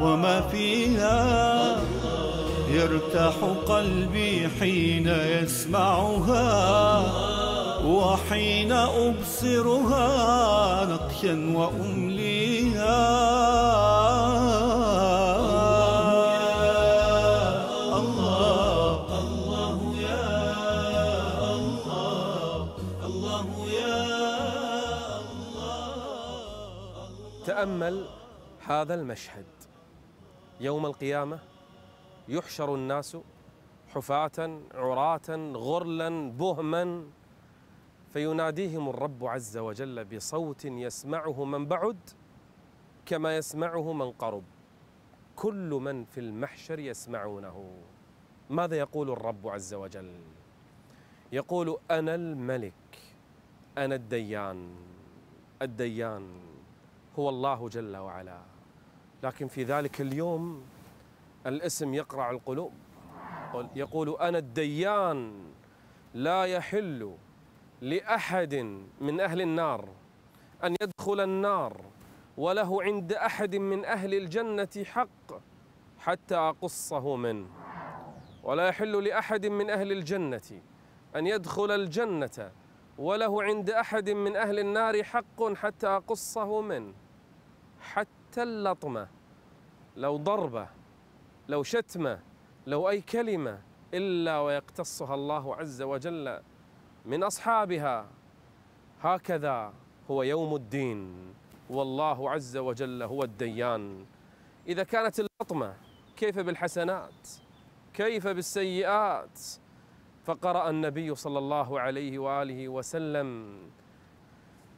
وما فيها. يرتاح قلبي حين يسمعها وحين أبصرها نقشا وأمليها. تأمل هذا المشهد. يوم القيامة يحشر الناس حفاة عراة غرلا بهما فيناديهم الرب عز وجل بصوت يسمعه من بعد كما يسمعه من قرب. كل من في المحشر يسمعونه. ماذا يقول الرب عز وجل؟ يقول أنا الملك أنا الديان الديان هو الله جل وعلا. لكن في ذلك اليوم الاسم يقرع القلوب. يقول أنا الديان لا يحل لأحد من أهل النار أن يدخل النار وله عند أحد من أهل الجنة حق حتى أقصه منه. ولا يحل لأحد من أهل الجنة أن يدخل الجنة وله عند أحد من أهل النار حق حتى أقصه منه. حتى اللطمة. لو ضربة لو شتمة لو أي كلمة إلا ويقتصها الله عز وجل من أصحابها. هكذا هو يوم الدين. والله عز وجل هو الديان. إذا كانت اللطمة كيف بالحسنات؟ كيف بالسيئات؟ فقرأ النبي صلى الله عليه وآله وسلم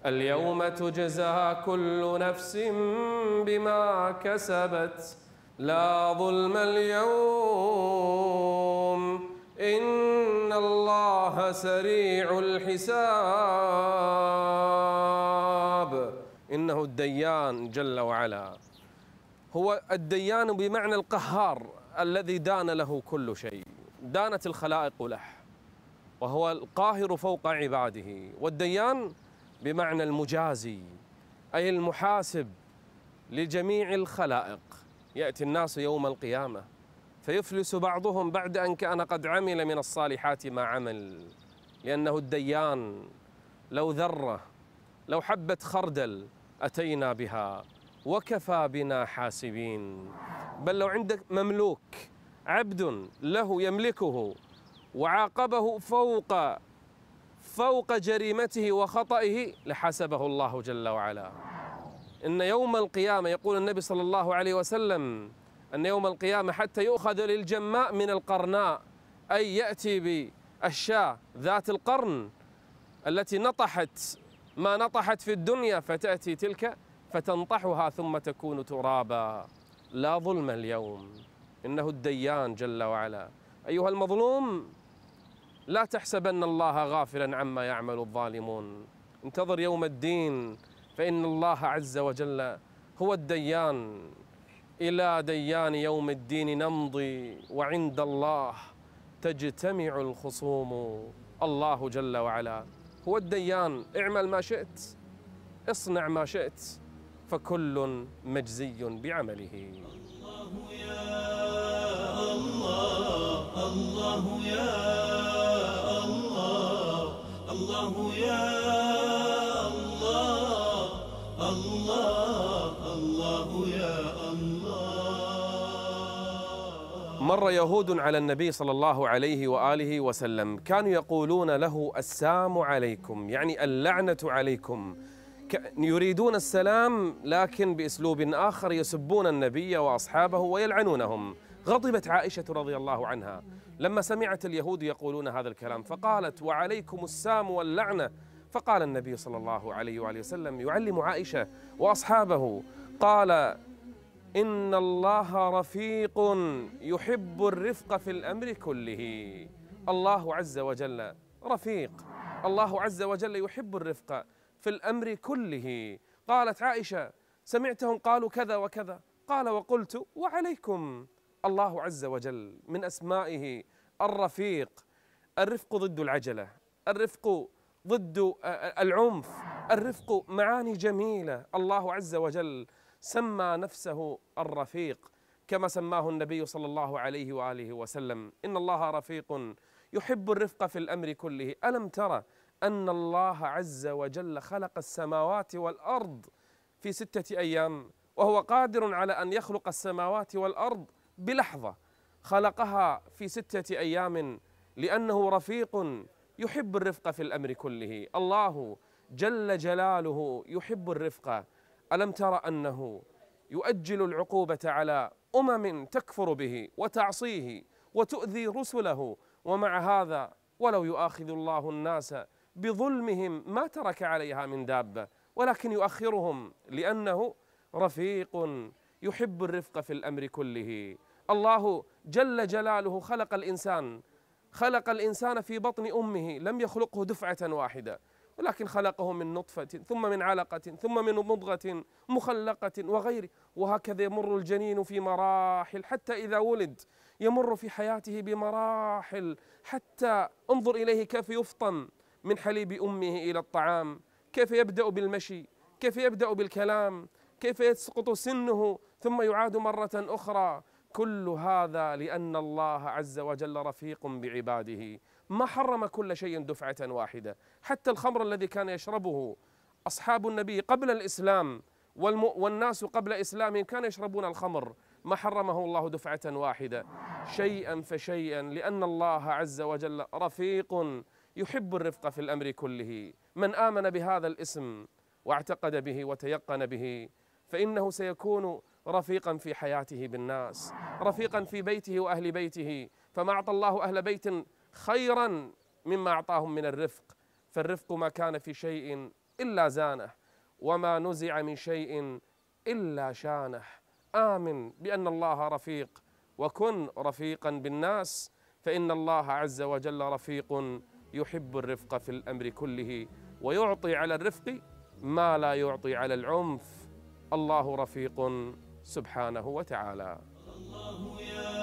اليوم تجزى كل نفس بما كسبت. لا ظلم اليوم. إن الله سريع الحساب. إنه الديان جل وعلا. هو الديان بمعنى القهار الذي دان له كل شيء. دانت الخلائق له. وهو القاهر فوق عباده. والديان بمعنى المجازي أي المحاسب لجميع الخلائق. يأتي الناس يوم القيامة فيفلس بعضهم بعد أن كان قد عمل من الصالحات ما عمل. لأنه الديان لو ذرة لو حبة خردل أتينا بها وكفى بنا حاسبين. بل لو عندك مملوك عبد له يملكه وعاقبه فوق فوق جريمته وخطئه لحسبه الله جل وعلا. إن يوم القيامة يقول النبي صلى الله عليه وسلم أن يوم القيامة حتى يؤخذ للجماء من القرناء أي يأتي بالشاة ذات القرن التي نطحت ما نطحت في الدنيا فتأتي تلك فتنطحها ثم تكون ترابا. لا ظلم اليوم إنه الديان جل وعلا. أيها المظلوم لا تحسبن الله غافلا عما يعمل الظالمون. انتظر يوم الدين فإن الله عز وجل هو الديان. إلى ديان يوم الدين نمضي وعند الله تجتمع الخصوم. الله جل وعلا هو الديان. اعمل ما شئت اصنع ما شئت فكل مجزي بعمله. الله يا الله الله يا الله يا الله الله الله يا الله. مر يهود على النبي صلى الله عليه وآله وسلم. كانوا يقولون له السام عليكم يعني اللعنة عليكم. يريدون السلام لكن بأسلوب آخر يسبون النبي وأصحابه ويلعنونهم. غضبت عائشة رضي الله عنها. لما سمعت اليهود يقولون هذا الكلام فقالت وعليكم السام واللعنة. فقال النبي صلى الله عليه وآله وسلم يعلم عائشة وأصحابه قال إن الله رفيق يحب الرفق في الأمر كله. الله عز وجل رفيق. الله عز وجل يحب الرفق في الأمر كله. قالت عائشة سمعتهم قالوا كذا وكذا. قال وقلت وعليكم. الله عز وجل من أسمائه الرفيق الرفق ضد العجلة الرفق ضد العنف الرفق معاني جميلة. الله عز وجل سمى نفسه الرفيق كما سماه النبي صلى الله عليه وآله وسلم. إن الله رفيق يحب الرفق في الأمر كله. ألم ترى أن الله عز وجل خلق السماوات والأرض في ستة أيام وهو قادر على أن يخلق السماوات والأرض بلحظة خلقها في ستة أيام لأنه رفيق يحب الرفق في الأمر كله. الله جل جلاله يحب الرفق. ألم تر أنه يؤجل العقوبة على أمم تكفر به وتعصيه وتؤذي رسله؟ ومع هذا ولو يؤاخذ الله الناس بظلمهم ما ترك عليها من دابه ولكن يؤخرهم لأنه رفيق يحب الرفق في الأمر كله. الله جل جلاله خلق الإنسان خلق الإنسان في بطن أمه لم يخلقه دفعة واحدة ولكن خلقه من نطفة ثم من علقة ثم من مضغة مخلقة وغيره وهكذا يمر الجنين في مراحل حتى إذا ولد يمر في حياته بمراحل حتى انظر إليه كيف يفطم من حليب أمه إلى الطعام كيف يبدأ بالمشي كيف يبدأ بالكلام كيف يسقط سنه ثم يعاد مرة أخرى. كل هذا لأن الله عز وجل رفيق بعباده. ما حرم كل شيء دفعة واحدة. حتى الخمر الذي كان يشربه. أصحاب النبي قبل الإسلام والناس قبل إسلامهم كانوا يشربون الخمر. ما حرمه الله دفعة واحدة. شيئا فشيئا لأن الله عز وجل رفيق يحب الرفق في الأمر كله. من آمن بهذا الاسم واعتقد به وتيقن به فإنه سيكون رفيقا في حياته بالناس رفيقا في بيته وأهل بيته. فما أعطى الله أهل بيت خيرا مما أعطاهم من الرفق. فالرفق ما كان في شيء إلا زانه وما نزع من شيء إلا شانه. آمن بأن الله رفيق وكن رفيقا بالناس. فإن الله عز وجل رفيق يحب الرفق في الأمر كله ويعطي على الرفق ما لا يعطي على العنف. الله رفيق سبحانه وتعالى. الله يا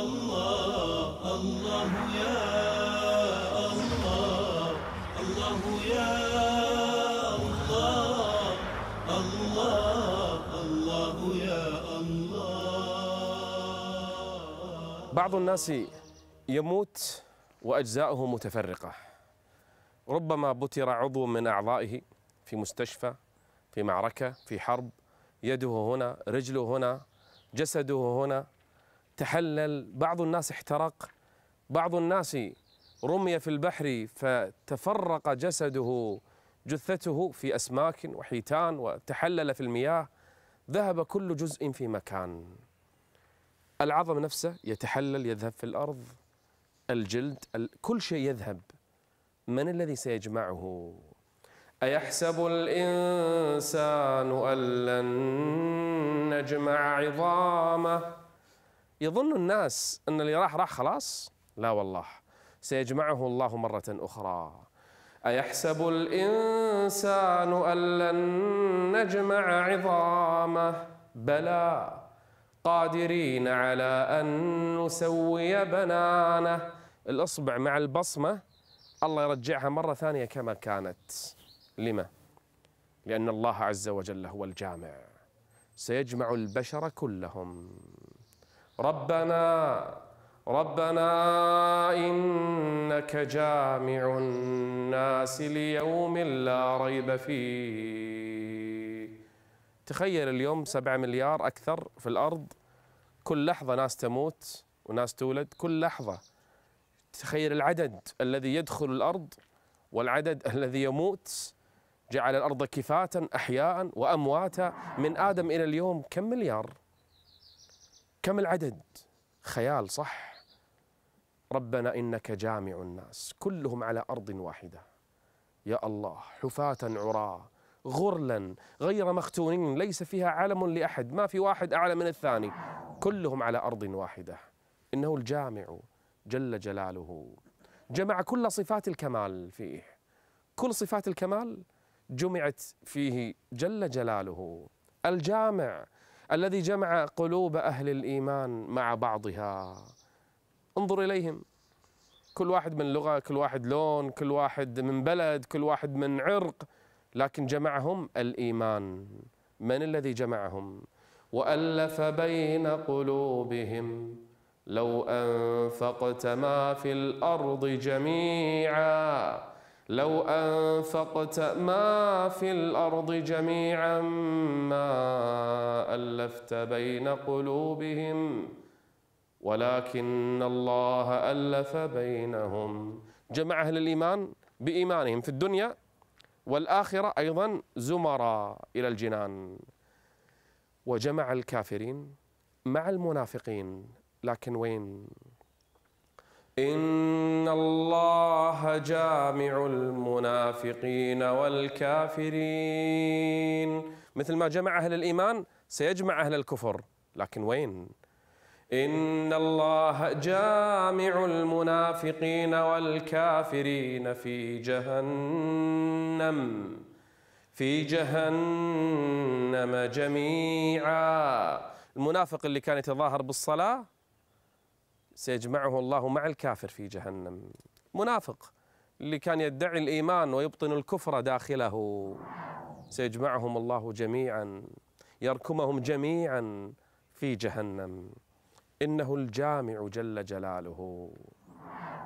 الله الله يا الله الله يا الله الله الله يا الله بعض الناس يموت وأجزاؤه متفرقة. ربما بتر عضو من أعضائه في مستشفى. في معركة في حرب يده هنا رجله هنا جسده هنا. تحلل بعض الناس احترق بعض الناس رمي في البحر فتفرق جسده جثته في أسماك وحيتان وتحلل في المياه. ذهب كل جزء في مكان. العظم نفسه يتحلل يذهب في الأرض. الجلد كل شيء يذهب. من الذي سيجمعه؟ أيحسب الإنسان أن لن نجمع عظامه؟ يظن الناس أن اللي راح راح خلاص؟ لا والله. سيجمعه الله مرة أخرى. أيحسب الإنسان أن لن نجمع عظامه؟ بلى. قادرين على أن نسوي بنانه. الإصبع مع البصمة الله يرجعها مرة ثانية كما كانت. لما؟ لأن الله عز وجل هو الجامع. سيجمع البشر كلهم. ربنا ربنا إنك جامع الناس ليوم لا ريب فيه. تخيل اليوم سبعة مليار أكثر في الأرض. كل لحظة ناس تموت وناس تولد كل لحظة. تخيل العدد الذي يدخل الأرض والعدد الذي يموت جعل الأرض كفاة أحياء وأمواتا. من آدم إلى اليوم كم مليار؟ كم العدد؟ خيال صح. ربنا إنك جامع الناس كلهم على أرض واحدة. يا الله حفاة عراة غرلا غير مختونين ليس فيها علم لأحد. ما في واحد أعلى من الثاني. كلهم على أرض واحدة. إنه الجامع جل جلاله. جمع كل صفات الكمال فيه. كل صفات الكمال جمعت فيه جل جلاله. الجامع الذي جمع قلوب أهل الإيمان مع بعضها. انظر إليهم. كل واحد من لغة كل واحد لون كل واحد من بلد كل واحد من عرق لكن جمعهم الإيمان. من الذي جمعهم؟ وألف بين قلوبهم. لو أنفقت ما في الأرض جميعا لو أنفقت ما في الأرض جميعا ما ألفت بين قلوبهم ولكن الله ألف بينهم. جمع أهل الإيمان بإيمانهم في الدنيا والآخرة أيضا زمرا إلى الجنان. وجمع الكافرين مع المنافقين لكن وين؟ إن الله جامع المنافقين والكافرين. مثل ما جمع أهل الإيمان سيجمع أهل الكفر. لكن وين؟ إن الله جامع المنافقين والكافرين في جهنم. في جهنم جميعا. المنافق اللي كان يتظاهر بالصلاة سيجمعه الله مع الكافر في جهنم. منافق. اللي كان يدعي الإيمان ويبطن الكفر داخله. سيجمعهم الله جميعا. يركمهم جميعا في جهنم. إنه الجامع جل جلاله.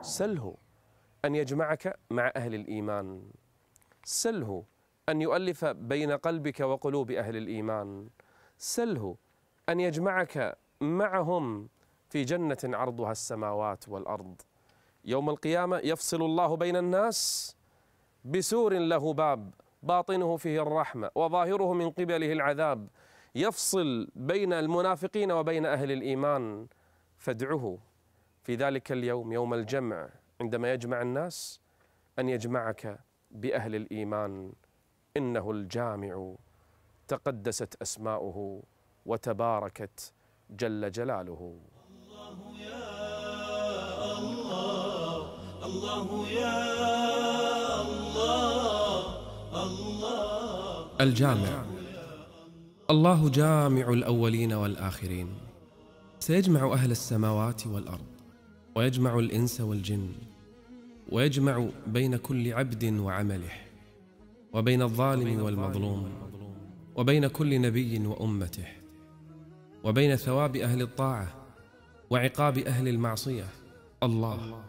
سله أن يجمعك مع أهل الإيمان. سله أن يؤلف بين قلبك وقلوب أهل الإيمان. سله أن يجمعك معهم في جنة عرضها السماوات والأرض. يوم القيامة يفصل الله بين الناس بسور له باب باطنه فيه الرحمة وظاهره من قبله العذاب. يفصل بين المنافقين وبين أهل الإيمان فادعه في ذلك اليوم يوم الجمع عندما يجمع الناس أن يجمعك بأهل الإيمان. إنه الجامع تقدست أسماؤه وتباركت جل جلاله. الجامع. الله جامع الأولين والآخرين. سيجمع أهل السماوات والأرض ويجمع الإنس والجن ويجمع بين كل عبد وعمله وبين الظالم والمظلوم وبين كل نبي وأمته وبين ثواب أهل الطاعة وعقاب أهل المعصية. الله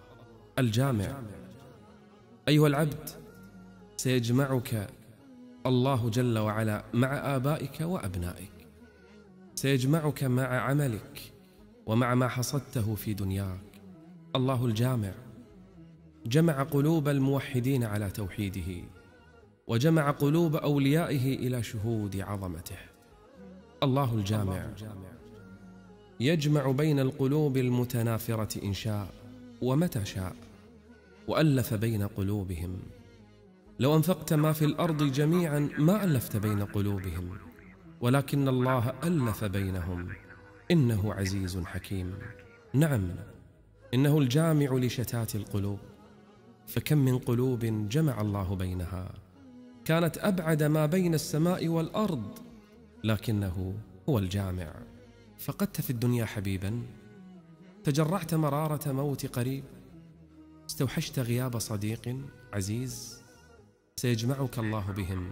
الجامع. أيها العبد سيجمعك الله جل وعلا مع آبائك وأبنائك. سيجمعك مع عملك ومع ما حصدته في دنياك. الله الجامع. جمع قلوب الموحدين على توحيده وجمع قلوب أوليائه إلى شهود عظمته. الله الجامع. يجمع بين القلوب المتنافرة إن شاء ومتى شاء وألف بين قلوبهم. لو أنفقت ما في الأرض جميعا ما ألفت بين قلوبهم ولكن الله ألف بينهم. إنه عزيز حكيم. نعم إنه الجامع لشتات القلوب. فكم من قلوب جمع الله بينها. كانت أبعد ما بين السماء والأرض لكنه هو الجامع. فقدت في الدنيا حبيبا تجرعت مرارة موت قريب استوحشت غياب صديق عزيز سيجمعك الله بهم.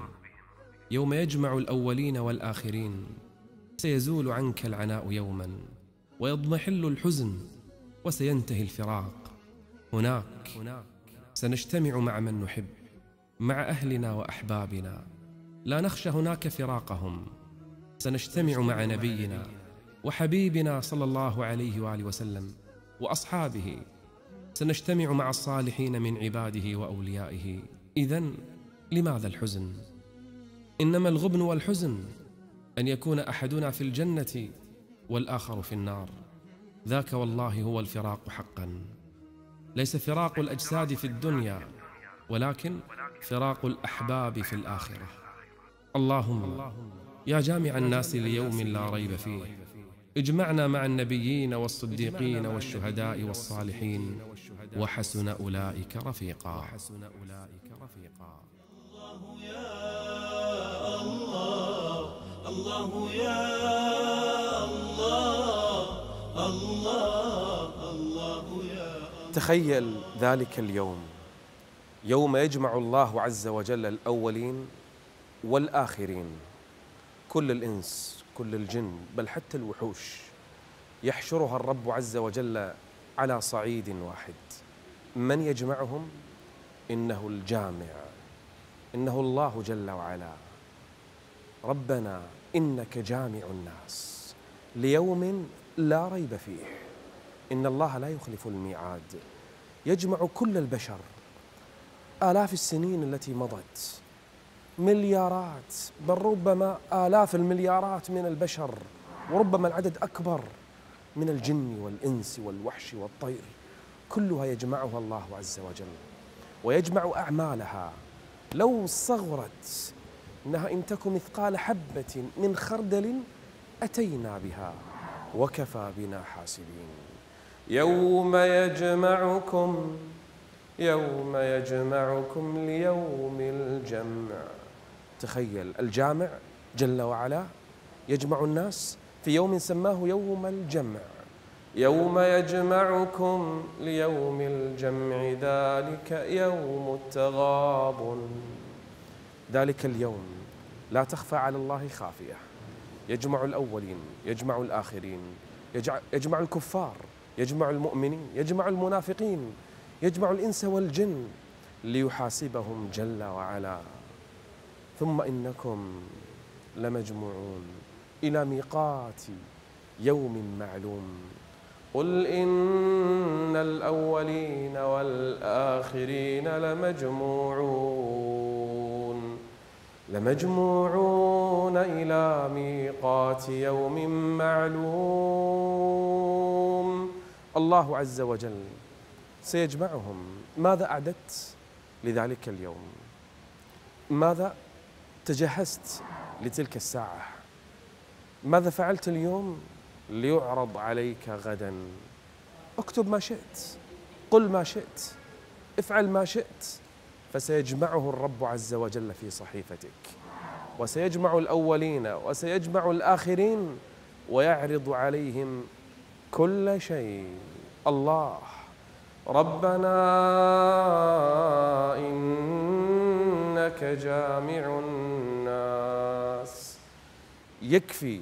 يوم يجمع الأولين والآخرين سيزول عنك العناء يوما ويضمحل الحزن وسينتهي الفراق. هناك سنجتمع مع من نحب مع أهلنا وأحبابنا. لا نخشى هناك فراقهم سنجتمع مع نبينا. وحبيبنا صلى الله عليه وآله وسلم وأصحابه سنجتمع مع الصالحين من عباده وأوليائه. اذا لماذا الحزن؟ إنما الغبن والحزن أن يكون أحدنا في الجنة والآخر في النار. ذاك والله هو الفراق حقا. ليس فراق الأجساد في الدنيا ولكن فراق الأحباب في الآخرة. اللهم يا جامع الناس ليوم لا ريب فيه. اجمعنا مع النبيين والصديقين والشهداء والصالحين. وحسن أولئك رفيقا. الله يا الله. الله الله. يا تخيل ذلك اليوم. يوم يجمع الله عز وجل الأولين والآخرين. كل الإنس كل الجن بل حتى الوحوش. يحشرها الرب عز وجل على صعيد واحد. من يجمعهم؟ إنه الجامع. إنه الله جل وعلا. ربنا إنك جامع الناس. ليوم لا ريب فيه. إن الله لا يخلف الميعاد. يجمع كل البشر. آلاف السنين التي مضت. مليارات بل ربما آلاف المليارات من البشر وربما العدد أكبر من الجن والإنس والوحش والطير. كلها يجمعها الله عز وجل ويجمع أعمالها. لو صغرت إنها إن تك مثقال حبة من خردل أتينا بها وكفى بنا حاسبين يوم يجمعكم يوم يجمعكم ليوم الجمع. تخيل الجامع جل وعلا يجمع الناس في يوم سماه يوم الجمع. يوم يجمعكم ليوم الجمع ذلك يوم التغابن. ذلك اليوم لا تخفى على الله خافية. يجمع الأولين يجمع الآخرين يجمع الكفار يجمع المؤمنين يجمع المنافقين. يجمع الإنس والجن ليحاسبهم جل وعلا. ثم إنكم لمجموعون إلى ميقات يوم معلوم. قل إن الأولين والآخرين لمجموعون. لمجموعون إلى ميقات يوم معلوم. الله عز وجل سيجمعهم. ماذا أعددت لذلك اليوم؟ ماذا تجهزت لتلك الساعة؟ ماذا فعلت اليوم ليعرض عليك غدا؟ اكتب ما شئت قل ما شئت افعل ما شئت فسيجمعه الرب عز وجل في صحيفتك. وسيجمع الأولين وسيجمع الآخرين ويعرض عليهم كل شيء. الله. ربنا إنك جامع الناس. يكفي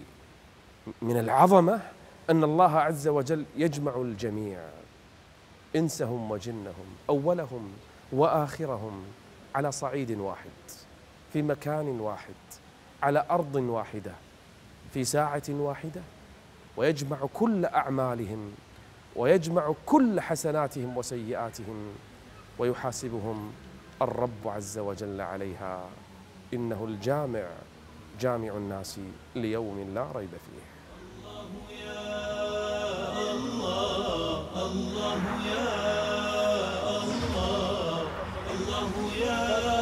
من العظمة أن الله عز وجل يجمع الجميع إنسهم وجنهم أولهم وآخرهم على صعيد واحد في مكان واحد على أرض واحدة في ساعة واحدة ويجمع كل أعمالهم ويجمع كل حسناتهم وسيئاتهم ويحاسبهم الرب عز وجل عليها. إنه الجامع جامع الناس ليوم لا ريب فيه. الله يا الله الله يا الله الله يا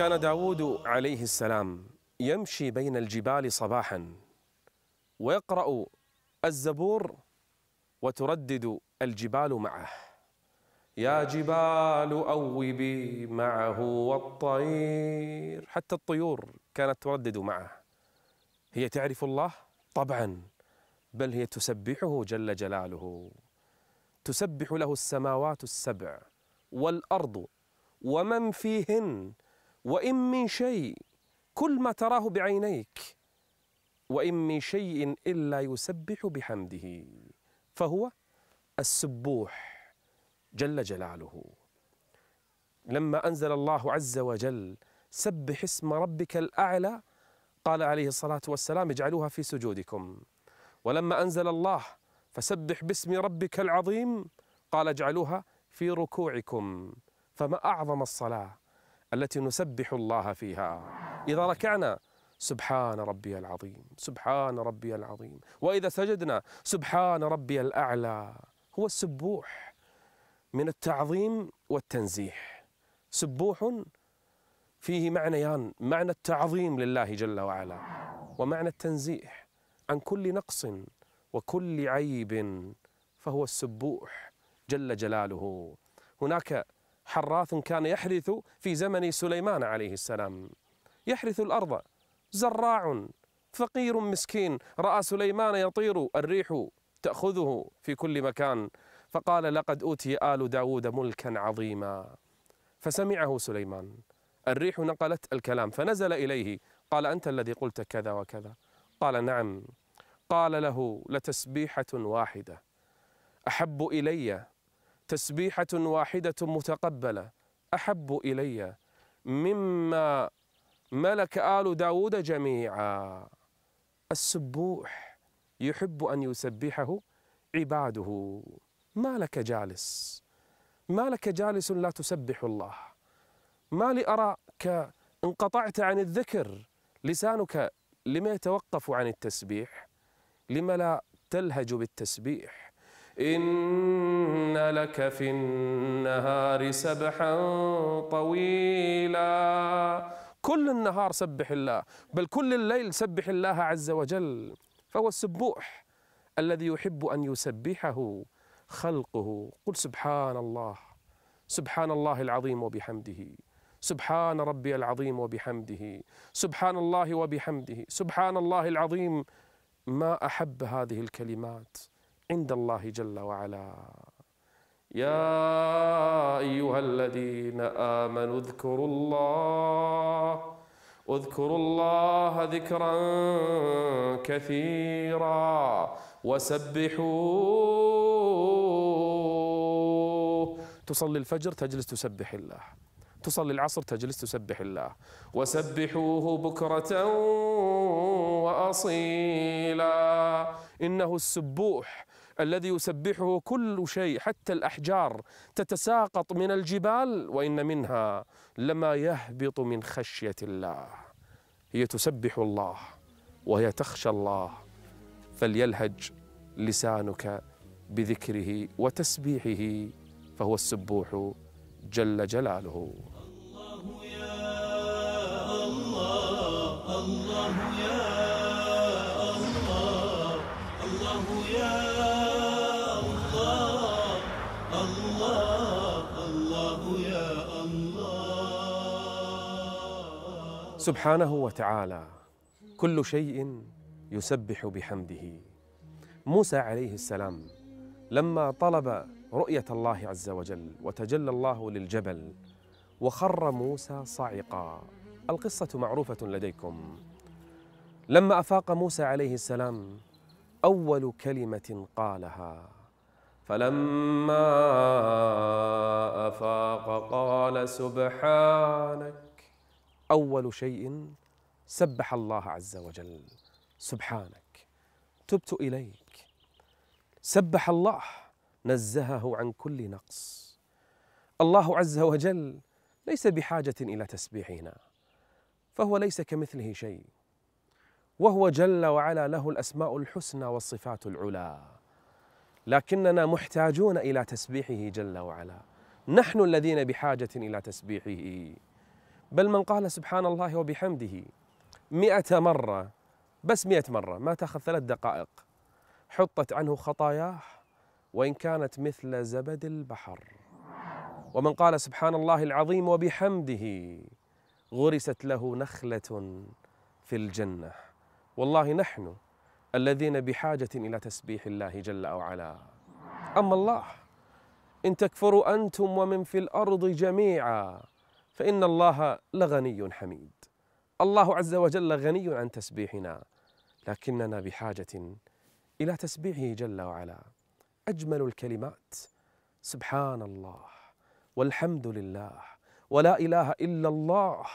كان داود عليه السلام يمشي بين الجبال صباحا ويقرأ الزبور وتردد الجبال معه. يا جبال أوبي معه والطير. حتى الطيور كانت تردد معه. هي تعرف الله؟ طبعا. بل هي تسبحه جل جلاله. تسبح له السماوات السبع والأرض ومن فيهن وإن من شيء كل ما تراه بعينيك. وإن من شيء إلا يسبح بحمده فهو السبوح جل جلاله. لما أنزل الله عز وجل سبح اسم ربك الأعلى قال عليه الصلاة والسلام اجعلوها في سجودكم. ولما أنزل الله فسبح باسم ربك العظيم قال اجعلوها في ركوعكم. فما أعظم الصلاة التي نسبح الله فيها. إذا ركعنا سبحان ربي العظيم سبحان ربي العظيم. وإذا سجدنا سبحان ربي الأعلى. هو السبوح من التعظيم والتنزيه سبوح فيه معنيان معنى التعظيم لله جل وعلا ومعنى التنزيه عن كل نقص وكل عيب فهو السبوح جل جلاله. هناك حراث كان يحرث في زمن سليمان عليه السلام. يحرث الأرض زراع فقير مسكين رأى سليمان يطير الريح تأخذه في كل مكان. فقال لقد أوتي آل داود ملكا عظيما. فسمعه سليمان. الريح نقلت الكلام فنزل إليه. قال أنت الذي قلت كذا وكذا. قال نعم. قال له لتسبيحة واحدة. أحب إلي تسبيحة واحدة متقبلة أحب إلي مما ملك آل داود جميعا. السبوح يحب أن يسبحه عباده. ما لك جالس؟ ما لك جالس لا تسبح الله. ما لي أراك؟ انقطعت عن الذكر. لسانك لما يتوقف عن التسبيح. لما لا تلهج بالتسبيح؟ إن لك في النهار سبحا طويلا. كل النهار سبح الله بل كل الليل سبح الله عز وجل. فهو السبوح الذي يحب أن يسبحه خلقه. قل سبحان الله سبحان الله العظيم وبحمده سبحان ربي العظيم وبحمده سبحان الله وبحمده سبحان الله العظيم. ما أحب هذه الكلمات. عند الله جل وعلا. يا أيها الذين آمنوا اذكروا الله اذكروا الله ذكرا كثيرا وسبحوه. تصلي الفجر تجلس تسبح الله تصلي العصر تجلس تسبح الله وسبحوه بكرة وأصيلا. إنه السبوح الذي يسبحه كل شيء حتى الأحجار تتساقط من الجبال وإن منها لما يهبط من خشية الله. هي تسبح الله وهي تخشى الله. فليلهج لسانك بذكره وتسبيحه فهو السبوح جل جلاله. الله يا الله الله سبحانه وتعالى كل شيء يسبح بحمده. موسى عليه السلام لما طلب رؤية الله عز وجل وتجلى الله للجبل وخر موسى صاعقا. القصة معروفة لديكم. لما أفاق موسى عليه السلام أول كلمة قالها فلما أفاق قال سبحانك أول شيء سبح الله عز وجل. سبحانك. تبت إليك. سبح الله. نزهه عن كل نقص. الله عز وجل ليس بحاجة إلى تسبيحنا. فهو ليس كمثله شيء. وهو جل وعلا له الأسماء الحسنى والصفات العلى. لكننا محتاجون إلى تسبيحه جل وعلا. نحن الذين بحاجة إلى تسبيحه. بل من قال سبحان الله وبحمده مئة مرة بس مئة مرة ما تأخذ ثلاث دقائق. حطت عنه خطاياه وإن كانت مثل زبد البحر. ومن قال سبحان الله العظيم وبحمده غرست له نخلة في الجنة. والله نحن الذين بحاجة إلى تسبيح الله جل وعلا. أما الله إن تكفروا أنتم ومن في الأرض جميعا. فإن الله لغني حميد. الله عز وجل غني عن تسبيحنا لكننا بحاجة إلى تسبيحه جل وعلا. أجمل الكلمات سبحان الله والحمد لله ولا إله إلا الله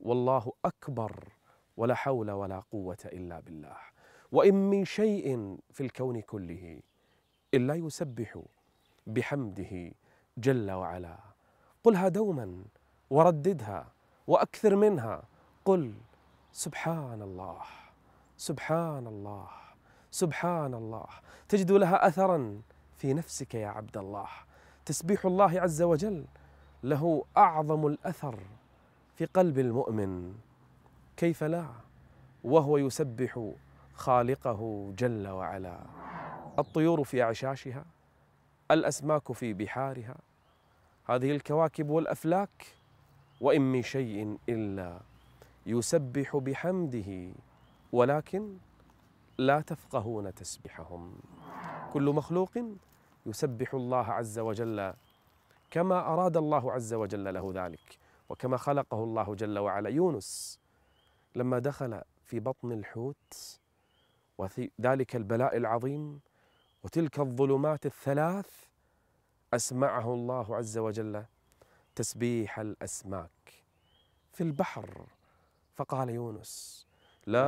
والله أكبر ولا حول ولا قوة إلا بالله. وإن من شيء في الكون كله إلا يسبح بحمده جل وعلا. قلها دوما ورددها وأكثر منها. قل سبحان الله سبحان الله سبحان الله تجد لها أثرا في نفسك يا عبد الله. تسبيح الله عز وجل له أعظم الأثر في قلب المؤمن. كيف لا؟ وهو يسبح خالقه جل وعلا. الطيور في أعشاشها الأسماك في بحارها. هذه الكواكب والأفلاك وإن من شيء إلا يسبح بحمده ولكن لا تفقهون تسبحهم كل مخلوق يسبح الله عز وجل كما أراد الله عز وجل له ذلك وكما خلقه الله جل وعلا. يونس لما دخل في بطن الحوت وفي ذلك البلاء العظيم وتلك الظلمات الثلاث أسمعه الله عز وجل تسبيح الأسماك في البحر. فقال يونس لا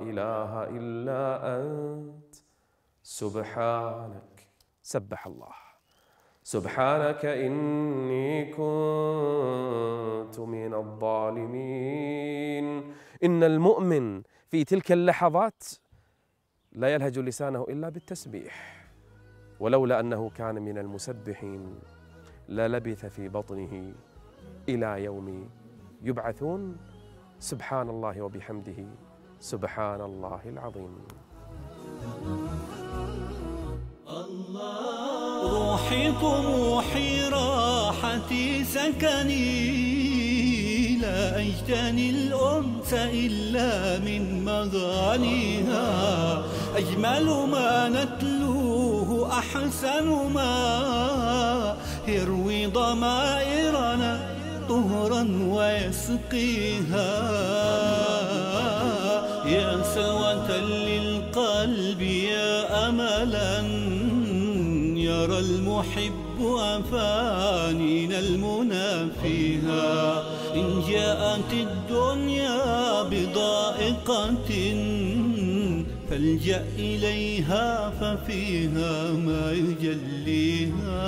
إله إلا أنت. سبحانك سبح الله. سبحانك إني كنت من الظالمين. إن المؤمن في تلك اللحظات لا يلهج لسانه إلا بالتسبيح ولولا أنه كان من المسبحين. للبث في بطنه إلى يوم يبعثون. سبحان الله وبحمده. سبحان الله العظيم. روحي طموحي راحتي سكني. لا أجتني الأنس إلا من مغانيها. أجمل ما نتلوه أحسن ما. يروي ضمائرنا طهرا ويسقيها. يا سوة للقلب يا أملا يرى المحب أفانينا المنى فيها إن جاءت الدنيا بضائقة فالجأ إليها ففيها ما يجليها.